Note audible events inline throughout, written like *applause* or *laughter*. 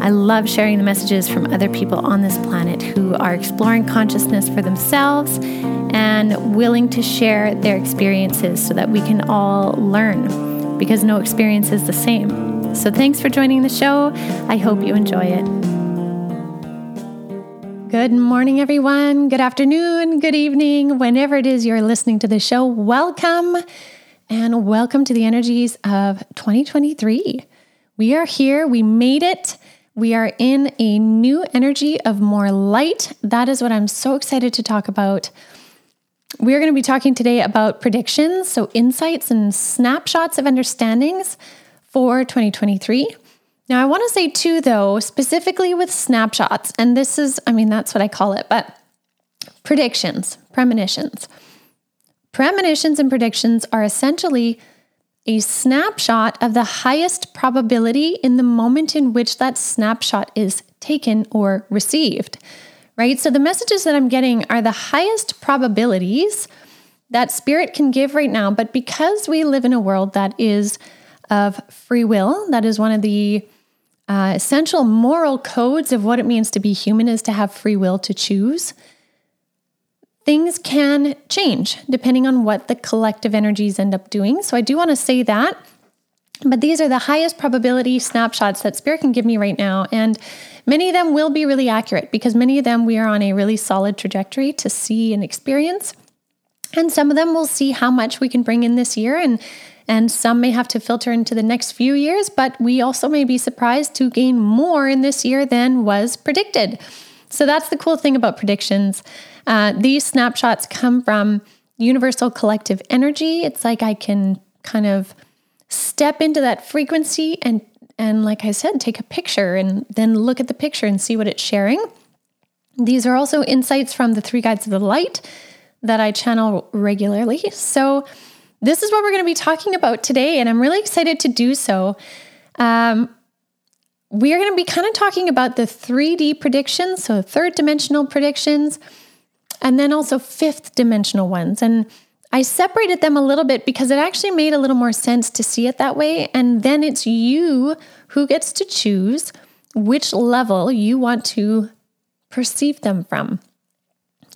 I love sharing the messages from other people on this planet who are exploring consciousness for themselves and willing to share their experiences so that we can all learn because no experience is the same. So, thanks for joining the show. I hope you enjoy it. Good morning, everyone. Good afternoon, good evening, whenever it is you're listening to the show. Welcome and welcome to the energies of 2023. We are here, we made it. We are in a new energy of more light. That is what I'm so excited to talk about. We're going to be talking today about predictions, so insights and snapshots of understandings for 2023. Now, I want to say too, though, specifically with snapshots, and this is, I mean, that's what I call it, but predictions, premonitions. Premonitions and predictions are essentially a snapshot of the highest probability in the moment in which that snapshot is taken or received, right? So the messages that I'm getting are the highest probabilities that spirit can give right now. But because we live in a world that is of free will, that is one of the uh, essential moral codes of what it means to be human is to have free will to choose. Things can change depending on what the collective energies end up doing. So I do want to say that. But these are the highest probability snapshots that Spirit can give me right now. And many of them will be really accurate because many of them we are on a really solid trajectory to see and experience. And some of them we'll see how much we can bring in this year and and some may have to filter into the next few years, but we also may be surprised to gain more in this year than was predicted. So that's the cool thing about predictions. Uh, these snapshots come from universal collective energy. It's like I can kind of step into that frequency and and like I said, take a picture and then look at the picture and see what it's sharing. These are also insights from the three guides of the light that I channel regularly. So this is what we're going to be talking about today, and I'm really excited to do so. Um, we are going to be kind of talking about the 3D predictions, so third dimensional predictions, and then also fifth dimensional ones. And I separated them a little bit because it actually made a little more sense to see it that way. And then it's you who gets to choose which level you want to perceive them from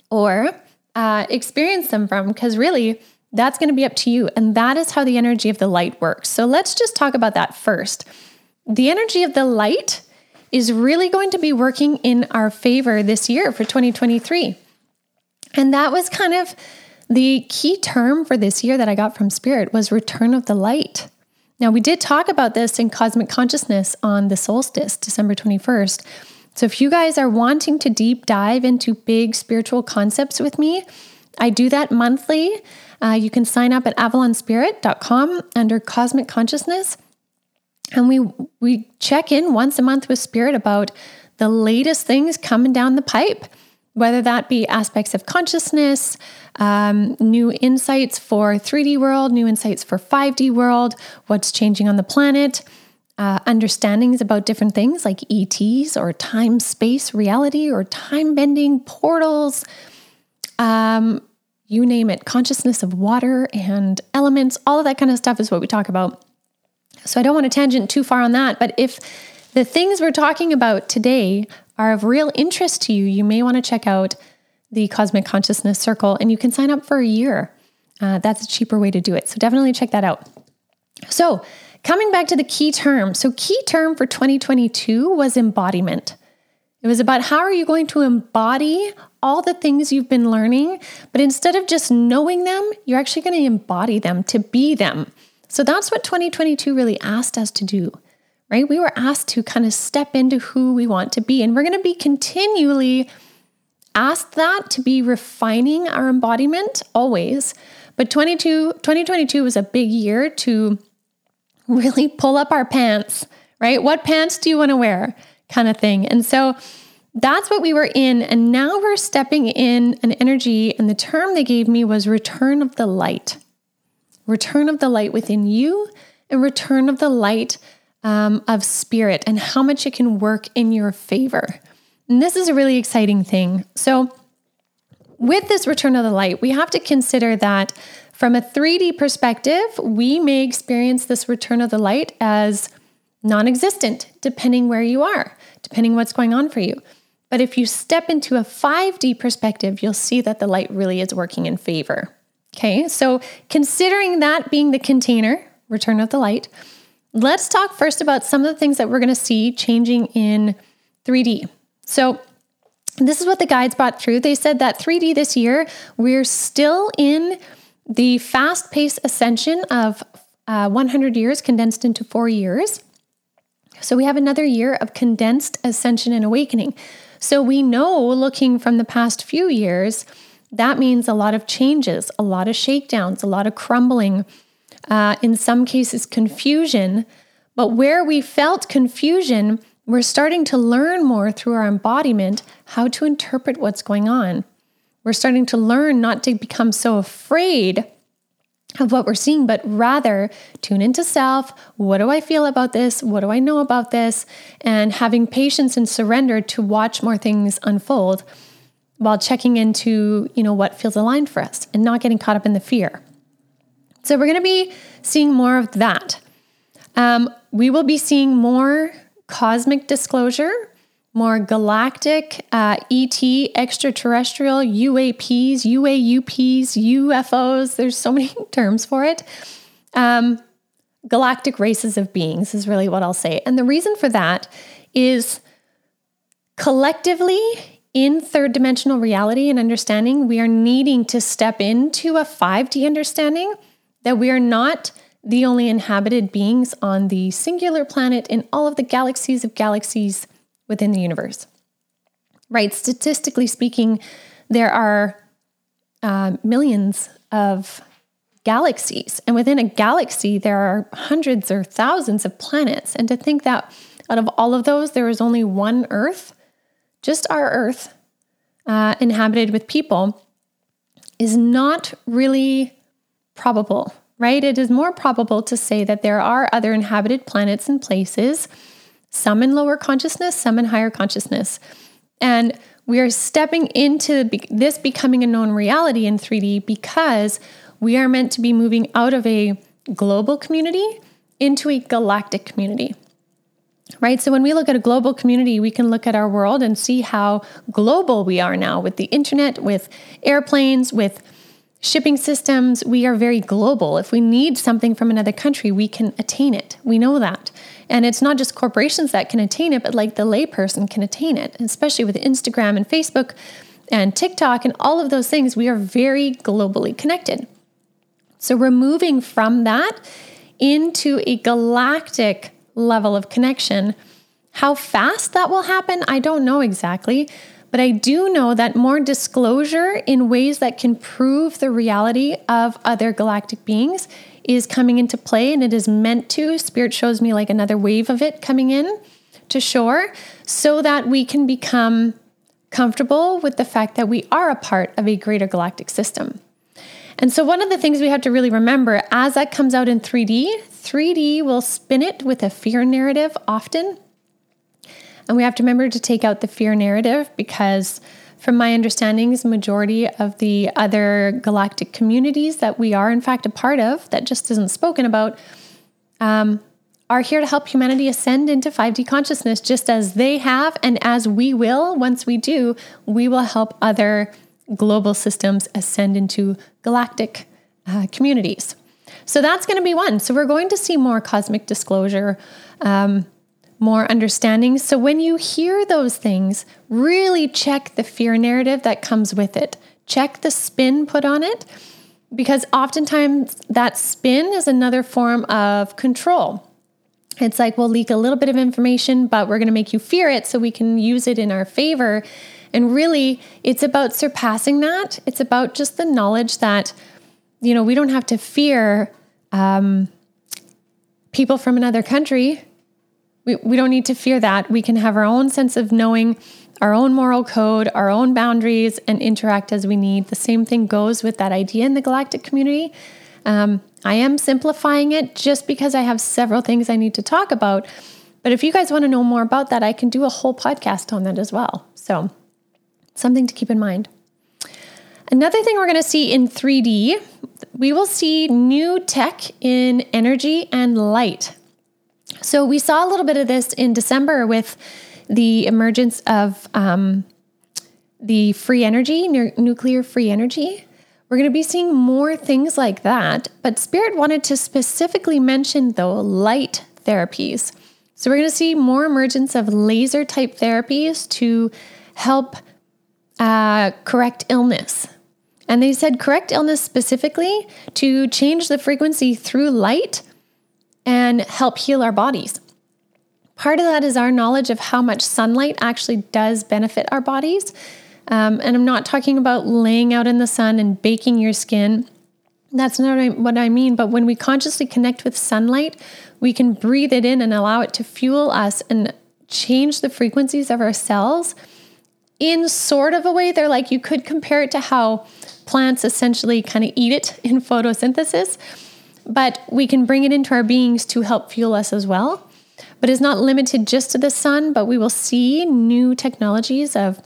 or uh, experience them from. Because really, that's going to be up to you. And that is how the energy of the light works. So let's just talk about that first. The energy of the light is really going to be working in our favor this year for 2023. And that was kind of the key term for this year that I got from Spirit was return of the light. Now, we did talk about this in Cosmic Consciousness on the solstice, December 21st. So, if you guys are wanting to deep dive into big spiritual concepts with me, I do that monthly. Uh, you can sign up at avalonspirit.com under Cosmic Consciousness. And we we check in once a month with Spirit about the latest things coming down the pipe, whether that be aspects of consciousness, um, new insights for 3D world, new insights for 5D world, what's changing on the planet, uh, understandings about different things like ETs or time space reality or time bending portals. Um, you name it, consciousness of water and elements, all of that kind of stuff is what we talk about. So I don't want to tangent too far on that, but if the things we're talking about today are of real interest to you, you may want to check out the Cosmic Consciousness Circle and you can sign up for a year. Uh, that's a cheaper way to do it. So definitely check that out. So, coming back to the key term. So, key term for 2022 was embodiment. It was about how are you going to embody all the things you've been learning, but instead of just knowing them, you're actually going to embody them to be them. So that's what 2022 really asked us to do, right? We were asked to kind of step into who we want to be, and we're going to be continually asked that to be refining our embodiment always. But 22, 2022 was a big year to really pull up our pants, right? What pants do you want to wear? Kind of thing. And so that's what we were in. And now we're stepping in an energy, and the term they gave me was return of the light. Return of the light within you and return of the light um, of spirit and how much it can work in your favor. And this is a really exciting thing. So, with this return of the light, we have to consider that from a 3D perspective, we may experience this return of the light as non existent, depending where you are, depending what's going on for you. But if you step into a 5D perspective, you'll see that the light really is working in favor. Okay, so considering that being the container, return of the light, let's talk first about some of the things that we're going to see changing in 3D. So, this is what the guides brought through. They said that 3D this year, we're still in the fast paced ascension of uh, 100 years condensed into four years. So, we have another year of condensed ascension and awakening. So, we know looking from the past few years, that means a lot of changes, a lot of shakedowns, a lot of crumbling, uh, in some cases, confusion. But where we felt confusion, we're starting to learn more through our embodiment how to interpret what's going on. We're starting to learn not to become so afraid of what we're seeing, but rather tune into self. What do I feel about this? What do I know about this? And having patience and surrender to watch more things unfold while checking into, you know, what feels aligned for us and not getting caught up in the fear. So we're going to be seeing more of that. Um, we will be seeing more cosmic disclosure, more galactic, uh, ET, extraterrestrial, UAPs, UAUPs, UFOs. There's so many *laughs* terms for it. Um, galactic races of beings is really what I'll say. And the reason for that is collectively in third dimensional reality and understanding, we are needing to step into a 5D understanding that we are not the only inhabited beings on the singular planet in all of the galaxies of galaxies within the universe. Right? Statistically speaking, there are uh, millions of galaxies. And within a galaxy, there are hundreds or thousands of planets. And to think that out of all of those, there is only one Earth, just our Earth, uh, inhabited with people, is not really probable right? It is more probable to say that there are other inhabited planets and places, some in lower consciousness, some in higher consciousness. And we are stepping into this becoming a known reality in 3D because we are meant to be moving out of a global community into a galactic community. Right? So when we look at a global community, we can look at our world and see how global we are now with the internet, with airplanes, with shipping systems, we are very global. If we need something from another country, we can attain it. We know that. And it's not just corporations that can attain it, but like the layperson can attain it, especially with Instagram and Facebook and TikTok and all of those things. We are very globally connected. So we're moving from that into a galactic level of connection. How fast that will happen, I don't know exactly. But I do know that more disclosure in ways that can prove the reality of other galactic beings is coming into play and it is meant to. Spirit shows me like another wave of it coming in to shore so that we can become comfortable with the fact that we are a part of a greater galactic system. And so, one of the things we have to really remember as that comes out in 3D, 3D will spin it with a fear narrative often. And we have to remember to take out the fear narrative because, from my understandings, majority of the other galactic communities that we are, in fact, a part of that just isn't spoken about, um, are here to help humanity ascend into 5D consciousness, just as they have, and as we will. Once we do, we will help other global systems ascend into galactic uh, communities. So that's going to be one. So we're going to see more cosmic disclosure. Um, more understanding. So when you hear those things, really check the fear narrative that comes with it. Check the spin put on it because oftentimes that spin is another form of control. It's like we'll leak a little bit of information, but we're going to make you fear it so we can use it in our favor. And really, it's about surpassing that. It's about just the knowledge that, you know, we don't have to fear um, people from another country we, we don't need to fear that. We can have our own sense of knowing our own moral code, our own boundaries, and interact as we need. The same thing goes with that idea in the galactic community. Um, I am simplifying it just because I have several things I need to talk about. But if you guys want to know more about that, I can do a whole podcast on that as well. So, something to keep in mind. Another thing we're going to see in 3D, we will see new tech in energy and light. So, we saw a little bit of this in December with the emergence of um, the free energy, nuclear free energy. We're going to be seeing more things like that, but Spirit wanted to specifically mention, though, light therapies. So we're going to see more emergence of laser type therapies to help uh, correct illness. And they said correct illness specifically to change the frequency through light and help heal our bodies. Part of that is our knowledge of how much sunlight actually does benefit our bodies. Um, and I'm not talking about laying out in the sun and baking your skin. That's not what I mean. But when we consciously connect with sunlight, we can breathe it in and allow it to fuel us and change the frequencies of our cells in sort of a way. They're like you could compare it to how plants essentially kind of eat it *laughs* in photosynthesis, but we can bring it into our beings to help fuel us as well. But it's not limited just to the sun, but we will see new technologies of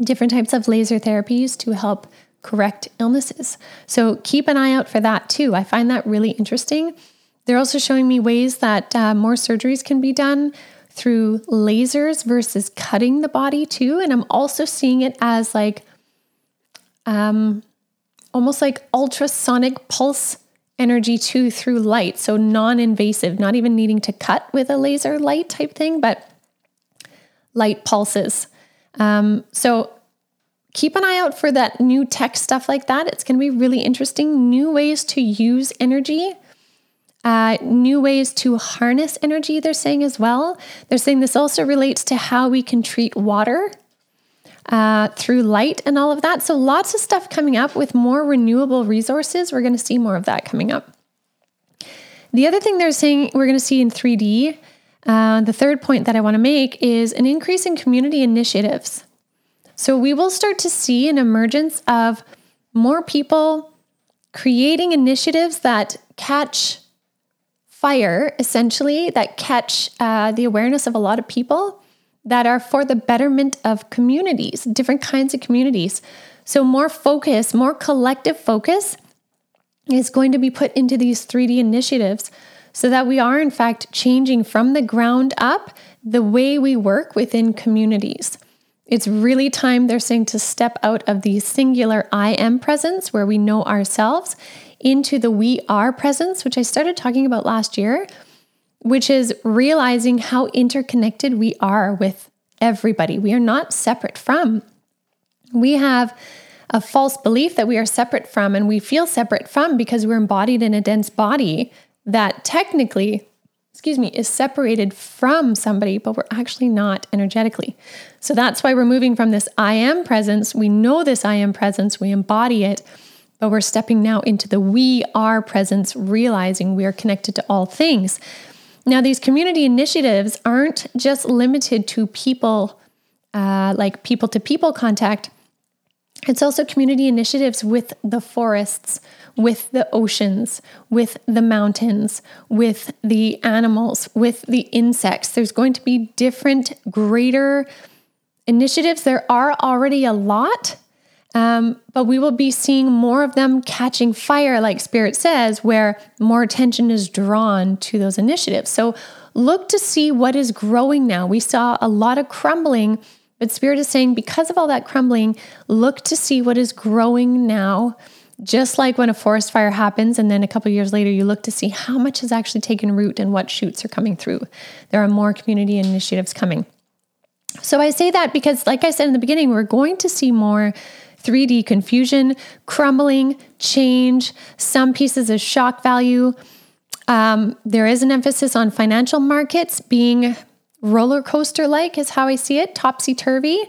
different types of laser therapies to help correct illnesses. So keep an eye out for that too. I find that really interesting. They're also showing me ways that uh, more surgeries can be done through lasers versus cutting the body too. And I'm also seeing it as like um, almost like ultrasonic pulse energy too through light. So non invasive, not even needing to cut with a laser light type thing, but light pulses. Um, so keep an eye out for that new tech stuff like that. It's going to be really interesting. New ways to use energy, uh, new ways to harness energy, they're saying as well. They're saying this also relates to how we can treat water. Uh, through light and all of that. So, lots of stuff coming up with more renewable resources. We're going to see more of that coming up. The other thing they're saying we're going to see in 3D, uh, the third point that I want to make is an increase in community initiatives. So we will start to see an emergence of more people creating initiatives that catch fire, essentially, that catch uh, the awareness of a lot of people that are for the betterment of communities, different kinds of communities. So, more focus, more collective focus is going to be put into these 3D initiatives so that we are, in fact, changing from the ground up the way we work within communities. It's really time, they're saying, to step out of the singular I am presence where we know ourselves into the we are presence, which I started talking about last year, which is realizing how interconnected we are with everybody. We are not separate from. We have a false belief that we are separate from, and we feel separate from because we're embodied in a dense body that technically excuse me, is separated from somebody, but we're actually not energetically. So that's why we're moving from this I am presence. We know this I am presence, we embody it, but we're stepping now into the we are presence, realizing we are connected to all things. Now, these community initiatives aren't just limited to people, uh, like people to people contact. It's also community initiatives with the forests, with the oceans, with the mountains, with the animals, with the insects. There's going to be different, greater initiatives. There are already a lot, um, but we will be seeing more of them catching fire, like Spirit says, where more attention is drawn to those initiatives. So look to see what is growing now. We saw a lot of crumbling. But Spirit is saying, because of all that crumbling, look to see what is growing now just like when a forest fire happens, and then a couple years later, you look to see how much has actually taken root and what shoots are coming through. There are more community initiatives coming. So I say that because, like I said in the beginning, we're going to see more 3D confusion, crumbling, change, some pieces of shock value. Um, there is an emphasis on financial markets being roller coaster like, is how I see it, topsy turvy.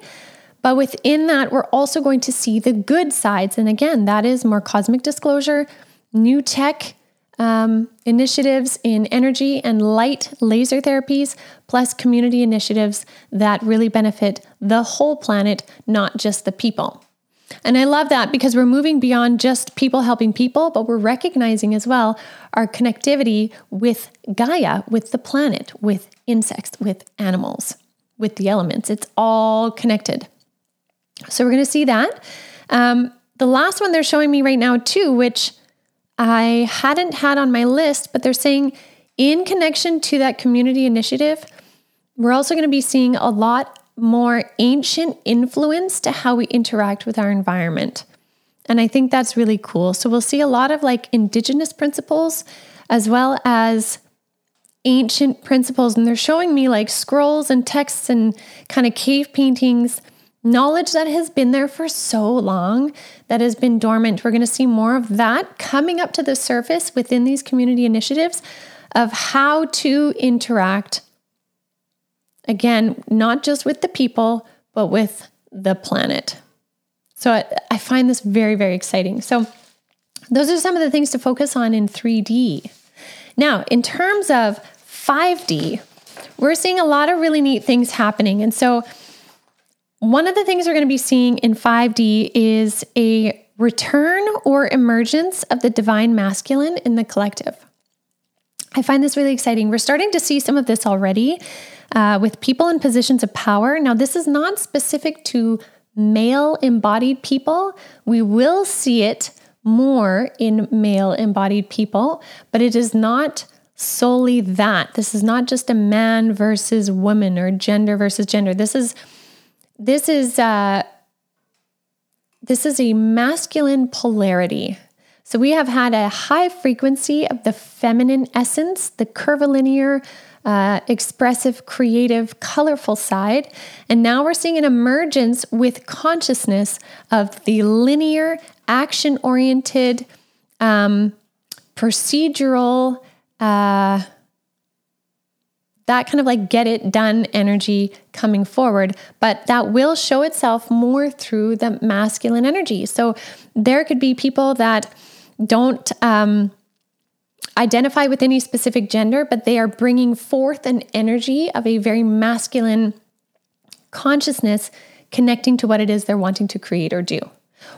But within that, we're also going to see the good sides. And again, that is more cosmic disclosure, new tech, um, initiatives in energy and light laser therapies, plus community initiatives that really benefit the whole planet, not just the people. And I love that because we're moving beyond just people helping people, but we're recognizing as well our connectivity with Gaia, with the planet, with insects, with animals, with the elements. It's all connected. So we're going to see that. Um, the last one they're showing me right now, too, which I hadn't had on my list, but they're saying in connection to that community initiative, we're also going to be seeing a lot more ancient influence to how we interact with our environment. And I think that's really cool. So we'll see a lot of like indigenous principles as well as ancient principles. And they're showing me like scrolls and texts and kind of cave paintings, knowledge that has been there for so long that has been dormant. We're going to see more of that coming up to the surface within these community initiatives of how to interact Again, not just with the people, but with the planet. So I, I find this very, very exciting. So those are some of the things to focus on in 3D. Now, in terms of 5D, we're seeing a lot of really neat things happening. And so, one of the things we're going to be seeing in 5D is a return or emergence of the divine masculine in the collective. I find this really exciting. We're starting to see some of this already uh, with people in positions of power. Now, this is not specific to male embodied people. We will see it more in male embodied people, but it is not solely that. This is not just a man versus woman or gender versus gender. This is this is uh, this is a masculine polarity. So we have had a high frequency of the feminine essence, the curvilinear, uh, expressive, creative, colorful side. And now we're seeing an emergence with consciousness of the linear, action oriented, um, procedural, uh, that kind of like get it done energy coming forward, but that will show itself more through the masculine energy. So there could be people that don't um, identify with any specific gender, but they are bringing forth an energy of a very masculine consciousness connecting to what it is they're wanting to create or do.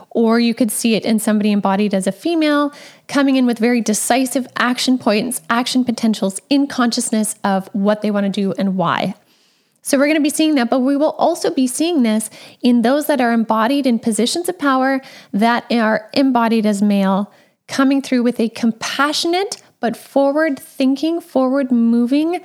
Or you could see it in somebody embodied as a female coming in with very decisive action points, action potentials in consciousness of what they want to do and why. So we're going to be seeing that, but we will also be seeing this in those that are embodied in positions of power that are embodied as male, coming through with a compassionate but forward thinking, forward moving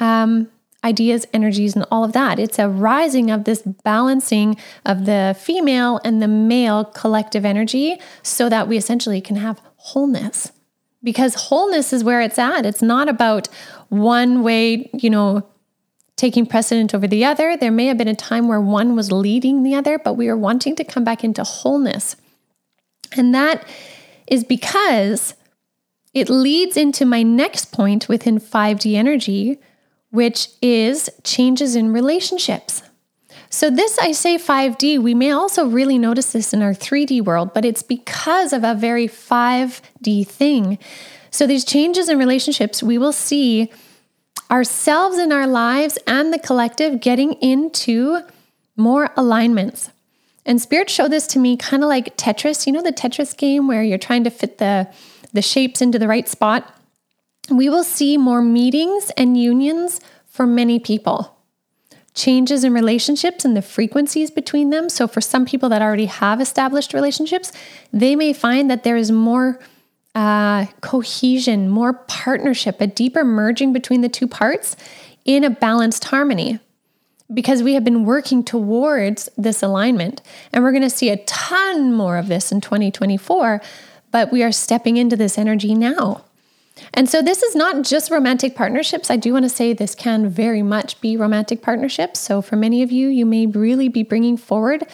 um, ideas, energies, and all of that. It's a rising of this balancing of the female and the male collective energy so that we essentially can have wholeness. Because wholeness is where it's at. It's not about one way, you know, taking precedent over the other. There may have been a time where one was leading the other, but we are wanting to come back into wholeness. And that is because it leads into my next point within 5D energy, which is changes in relationships. So, this I say 5D, we may also really notice this in our 3D world, but it's because of a very 5D thing. So, these changes in relationships, we will see ourselves in our lives and the collective getting into more alignments. And Spirit showed this to me kind of like Tetris. You know, the Tetris game where you're trying to fit the the shapes into the right spot, we will see more meetings and unions for many people. Changes in relationships and the frequencies between them. So, for some people that already have established relationships, they may find that there is more uh, cohesion, more partnership, a deeper merging between the two parts in a balanced harmony because we have been working towards this alignment. And we're going to see a ton more of this in 2024 but we are stepping into this energy now. And so, this is not just romantic partnerships. I do want to say this can very much be romantic partnerships. So, for many of you, you may really be bringing forward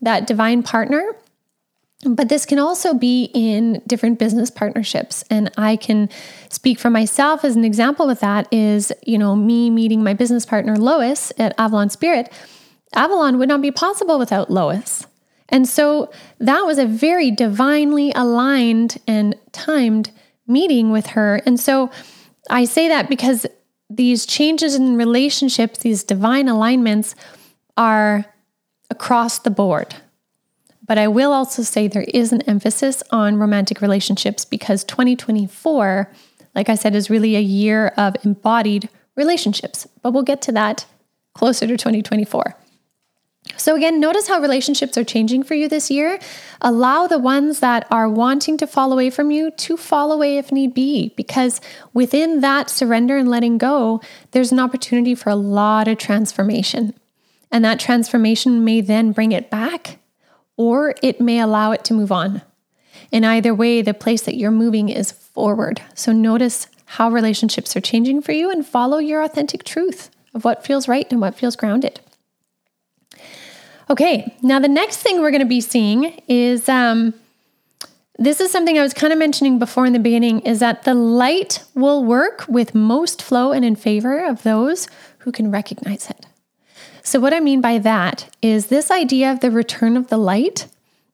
that divine partner. But this can also be in different business partnerships. And I can speak for myself as an example with that is, you know, me meeting my business partner, Lois, at Avalon Spirit. Avalon would not be possible without Lois. And so that was a very divinely aligned and timed meeting with her. And so I say that because these changes in relationships, these divine alignments, are across the board. But I will also say there is an emphasis on romantic relationships because 2024, like I said, is really a year of embodied relationships. But we'll get to that closer to 2024. So, again, notice how relationships are changing for you this year. Allow the ones that are wanting to fall away from you to fall away if need be, because within that surrender and letting go, there's an opportunity for a lot of transformation. And that transformation may then bring it back or it may allow it to move on. In either way, the place that you're moving is forward. So notice how relationships are changing for you and follow your authentic truth of what feels right and what feels grounded. Okay, now the next thing we're going to be seeing is um, this is something I was kind of mentioning before in the beginning is that the light will work with most flow and in favor of those who can recognize it. So, what I mean by that is this idea of the return of the light.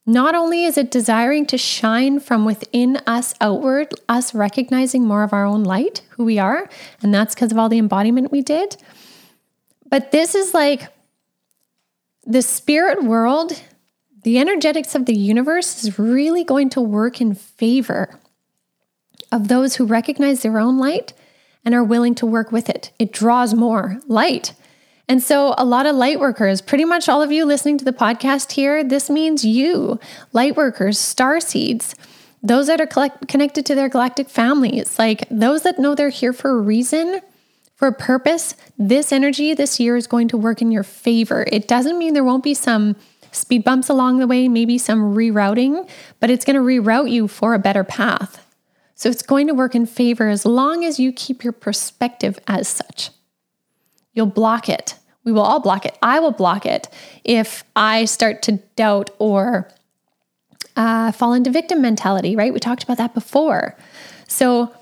Not only is it desiring to shine from within us outward, us recognizing more of our own light, who we are, and that's because of all the embodiment we did, but this is like the spirit world, the energetics of the universe is really going to work in favor of those who recognize their own light and are willing to work with it. It draws more light. And so, a lot of light workers, pretty much all of you listening to the podcast here, this means you, light workers, star seeds, those that are collect- connected to their galactic families, like those that know they're here for a reason, for a purpose. This energy this year is going to work in your favor. It doesn't mean there won't be some speed bumps along the way, maybe some rerouting, but it's going to reroute you for a better path. So, it's going to work in favor as long as you keep your perspective as such. You'll block it. We will all block it. I will block it if I start to doubt or uh, fall into victim mentality, right? We talked about that before. So,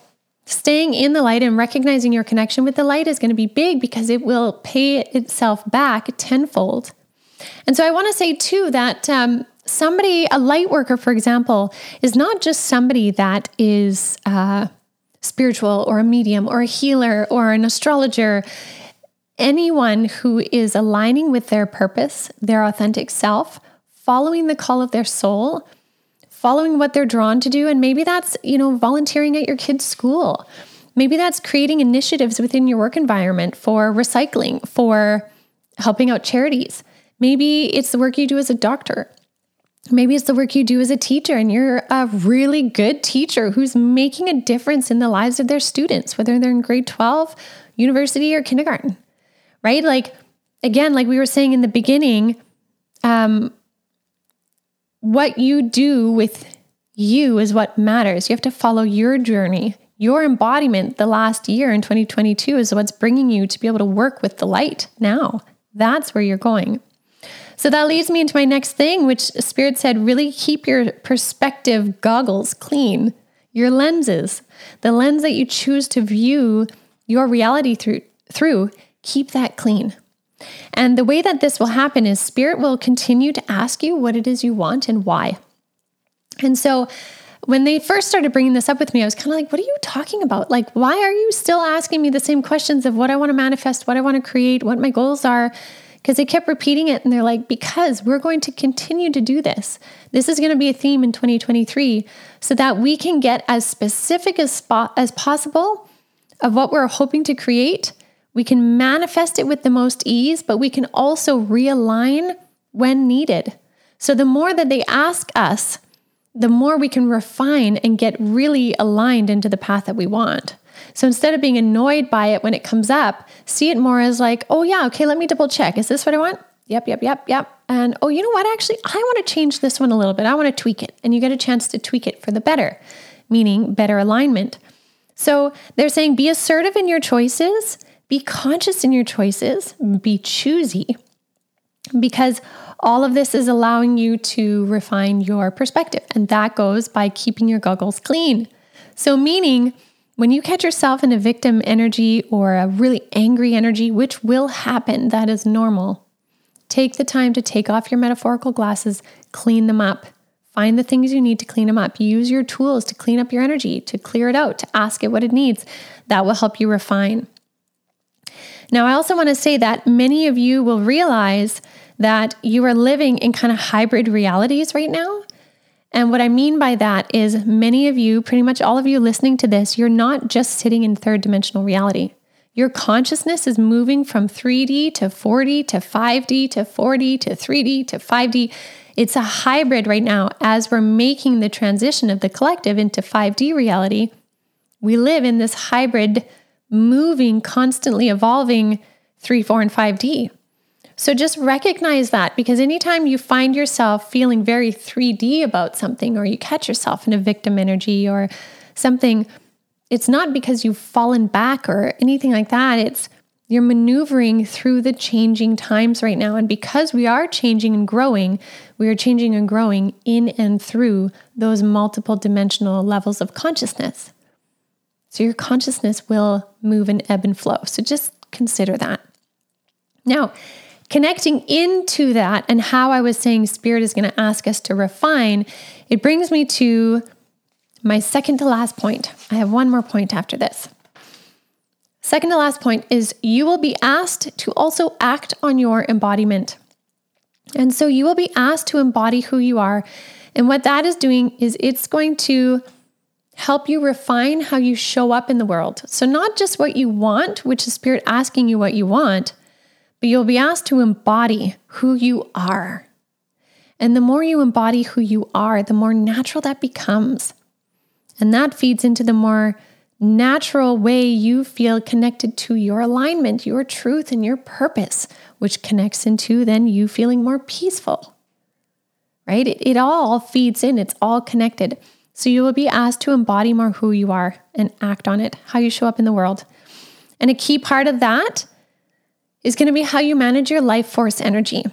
staying in the light and recognizing your connection with the light is going to be big because it will pay itself back tenfold. And so, I want to say too that um, somebody, a light worker, for example, is not just somebody that is uh, spiritual or a medium or a healer or an astrologer anyone who is aligning with their purpose, their authentic self, following the call of their soul, following what they're drawn to do. And maybe that's, you know, volunteering at your kid's school. Maybe that's creating initiatives within your work environment for recycling, for helping out charities. Maybe it's the work you do as a doctor. Maybe it's the work you do as a teacher, and you're a really good teacher who's making a difference in the lives of their students, whether they're in grade 12, university, or kindergarten right? Like, again, like we were saying in the beginning, um, what you do with you is what matters. You have to follow your journey. Your embodiment the last year in 2022 is what's bringing you to be able to work with the light now. That's where you're going. So that leads me into my next thing, which Spirit said really keep your perspective goggles clean, your lenses, the lens that you choose to view your reality through, through keep that clean. And the way that this will happen is Spirit will continue to ask you what it is you want and why. And so when they first started bringing this up with me, I was kind of like, what are you talking about? Like, why are you still asking me the same questions of what I want to manifest, what I want to create, what my goals are? Because they kept repeating it and they're like, because we're going to continue to do this. This is going to be a theme in 2023 so that we can get as specific as, spot, as possible of what we're hoping to create we can manifest it with the most ease, but we can also realign when needed. So the more that they ask us, the more we can refine and get really aligned into the path that we want. So instead of being annoyed by it when it comes up, see it more as like, oh, yeah, okay, let me double check. Is this what I want? Yep, yep, yep, yep. And oh, you know what? Actually, I want to change this one a little bit. I want to tweak it. And you get a chance to tweak it for the better, meaning better alignment. So they're saying be assertive in your choices be conscious in your choices, be choosy, because all of this is allowing you to refine your perspective. And that goes by keeping your goggles clean. So, meaning, when you catch yourself in a victim energy or a really angry energy, which will happen, that is normal. Take the time to take off your metaphorical glasses, clean them up, Find the things you need to clean them up. Use your tools to clean up your energy, to clear it out, to ask it what it needs. That will help you refine. Now, I also want to say that many of you will realize that you are living in kind of hybrid realities right now. And what I mean by that is many of you, pretty much all of you listening to this, you're not just sitting in third dimensional reality. Your consciousness is moving from 3D to 4D to 5D to 4D to 3D to 5D. It's a hybrid right now as we're making the transition of the collective into 5D reality. We live in this hybrid, moving, constantly evolving 3, 4, and 5D. So just recognize that because anytime you find yourself feeling very 3D about something, or you catch yourself in a victim energy or something, it's not because you've fallen back or anything like that. It's you're maneuvering through the changing times right now. And because we are changing and growing, we are changing and growing in and through those multiple dimensional levels of consciousness. So your consciousness will move and ebb and flow. So just consider that. Now, connecting into that and how I was saying spirit is going to ask us to refine, it brings me to my second to last point. I have one more point after this. Second to last point is you will be asked to also act on your embodiment. And so you will be asked to embody who you are. And what that is doing is it's going to help you refine how you show up in the world. So, not just what you want, which is spirit asking you what you want, but you'll be asked to embody who you are. And the more you embody who you are, the more natural that becomes. And that feeds into the more natural way you feel connected to your alignment, your truth, and your purpose, which connects into then you feeling more peaceful. Right? It, it all feeds in, it's all connected. So you will be asked to embody more who you are and act on it, how you show up in the world. And a key part of that is going to be how you manage your life force energy.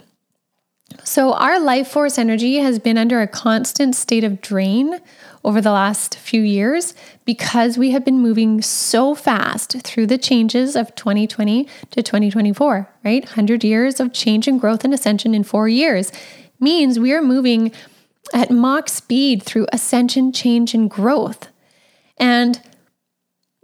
So, our life force energy has been under a constant state of drain over the last few years because we have been moving so fast through the changes of 2020 to 2024, right? 100 years of change and growth and ascension in four years means we are moving at Mach speed through ascension, change, and growth. And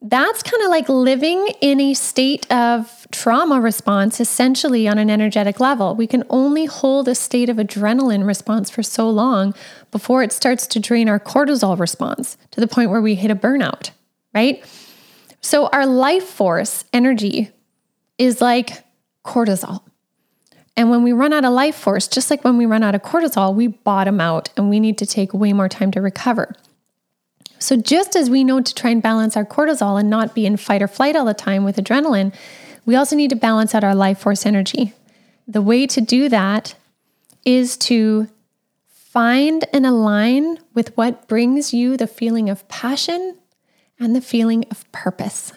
that's kind of like living in a state of trauma response, essentially on an energetic level. We can only hold a state of adrenaline response for so long before it starts to drain our cortisol response to the point where we hit a burnout, right? So, our life force energy is like cortisol. And when we run out of life force, just like when we run out of cortisol, we bottom out and we need to take way more time to recover. So, just as we know to try and balance our cortisol and not be in fight or flight all the time with adrenaline, we also need to balance out our life force energy. The way to do that is to find and align with what brings you the feeling of passion and the feeling of purpose.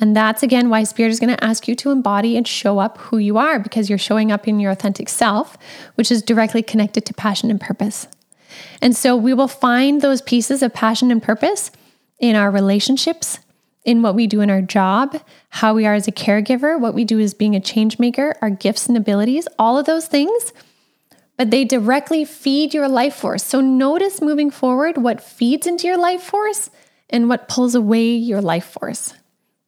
And that's again why Spirit is going to ask you to embody and show up who you are because you're showing up in your authentic self, which is directly connected to passion and purpose. And so we will find those pieces of passion and purpose in our relationships, in what we do in our job, how we are as a caregiver, what we do as being a change maker, our gifts and abilities, all of those things. But they directly feed your life force. So notice moving forward what feeds into your life force and what pulls away your life force.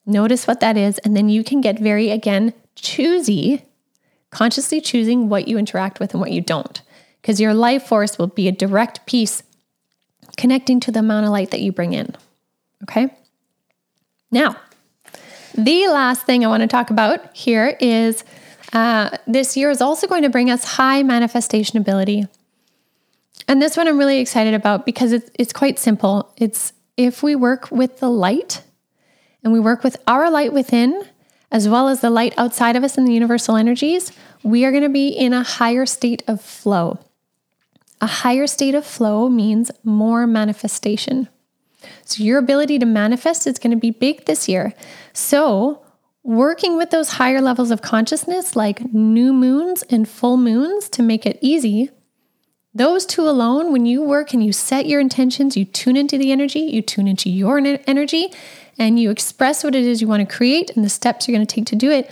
Notice what that is. And then you can get very, again, choosy, consciously choosing what you interact with and what you don't because your life force will be a direct piece connecting to the amount of light that you bring in. Okay? Now, the last thing I want to talk about here is uh, this year is also going to bring us high manifestation ability. And this one I'm really excited about because it's, it's quite simple. It's if we work with the light and we work with our light within, as well as the light outside of us in the universal energies, we are going to be in a higher state of flow. A higher state of flow means more manifestation. So, your ability to manifest is going to be big this year. So, working with those higher levels of consciousness, like new moons and full moons, to make it easy, those two alone, when you work and you set your intentions, you tune into the energy, you tune into your energy, and you express what it is you want to create and the steps you're going to take to do it,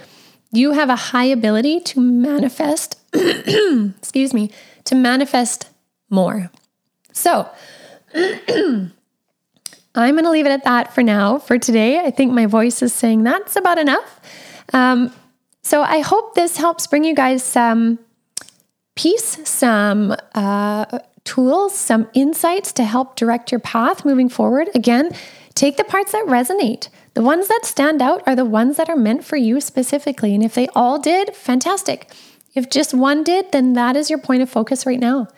you have a high ability to manifest, *clears throat* excuse me, to manifest more. So, *clears throat* I'm going to leave it at that for now for today. I think my voice is saying that's about enough. Um, so, I hope this helps bring you guys some peace, some uh, tools, some insights to help direct your path moving forward. Again, take the parts that resonate. The ones that stand out are the ones that are meant for you specifically. And if they all did, fantastic. If just one did, then that is your point of focus right now.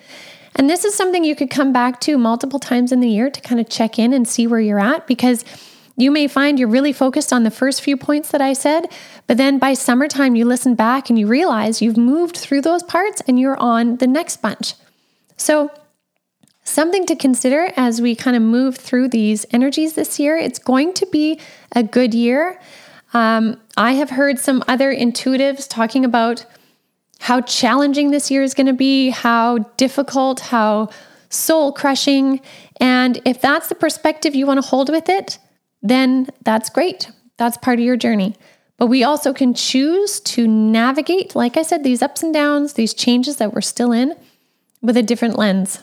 And this is something you could come back to multiple times in the year to kind of check in and see where you're at because you may find you're really focused on the first few points that I said, but then by summertime, you listen back and you realize you've moved through those parts and you're on the next bunch. So, something to consider as we kind of move through these energies this year. It's going to be a good year. Um, I have heard some other intuitives talking about how challenging this year is going to be, how difficult, how soul crushing. And if that's the perspective you want to hold with it, then that's great. That's part of your journey. But we also can choose to navigate, like I said, these ups and downs, these changes that we're still in with a different lens.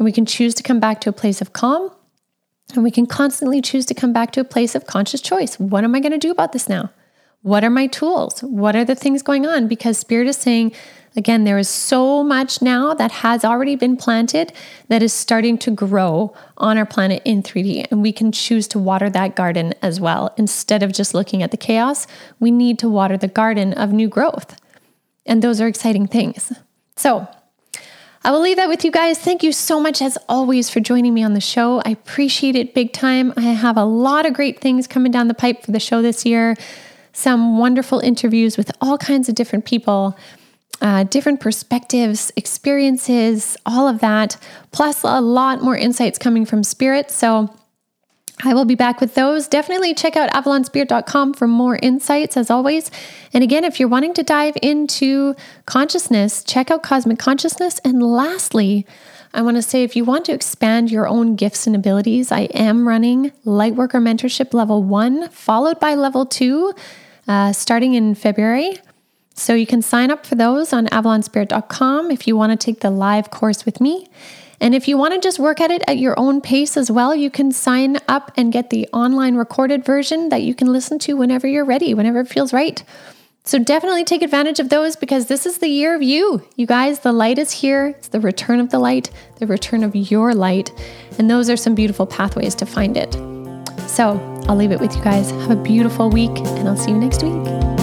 And we can choose to come back to a place of calm. And we can constantly choose to come back to a place of conscious choice. What am I going to do about this now? What are my tools? What are the things going on? Because Spirit is saying, again, there is so much now that has already been planted that is starting to grow on our planet in 3D. And we can choose to water that garden as well. Instead of just looking at the chaos, we need to water the garden of new growth. And those are exciting things. So, I will leave that with you guys. Thank you so much, as always, for joining me on the show. I appreciate it big time. I have a lot of great things coming down the pipe for the show this year some wonderful interviews with all kinds of different people, uh, different perspectives, experiences, all of that, plus a lot more insights coming from spirit. So I will be back with those. Definitely check out avalonspirit.com for more insights as always. And again, if you're wanting to dive into consciousness, check out Cosmic Consciousness. And lastly, I want to say if you want to expand your own gifts and abilities, I am running Lightworker Mentorship Level 1, followed by Level 2, uh, starting in February. So you can sign up for those on avalonspirit.com if you want to take the live course with me. And if you want to just work at it at your own pace as well, you can sign up and get the online recorded version that you can listen to whenever you're ready, whenever it feels right. So definitely take advantage of those because this is the year of you. You guys, the light is here. It's the return of the light, the return of your light. And those are some beautiful pathways to find it. So I'll leave it with you guys. Have a beautiful week, and I'll see you next week.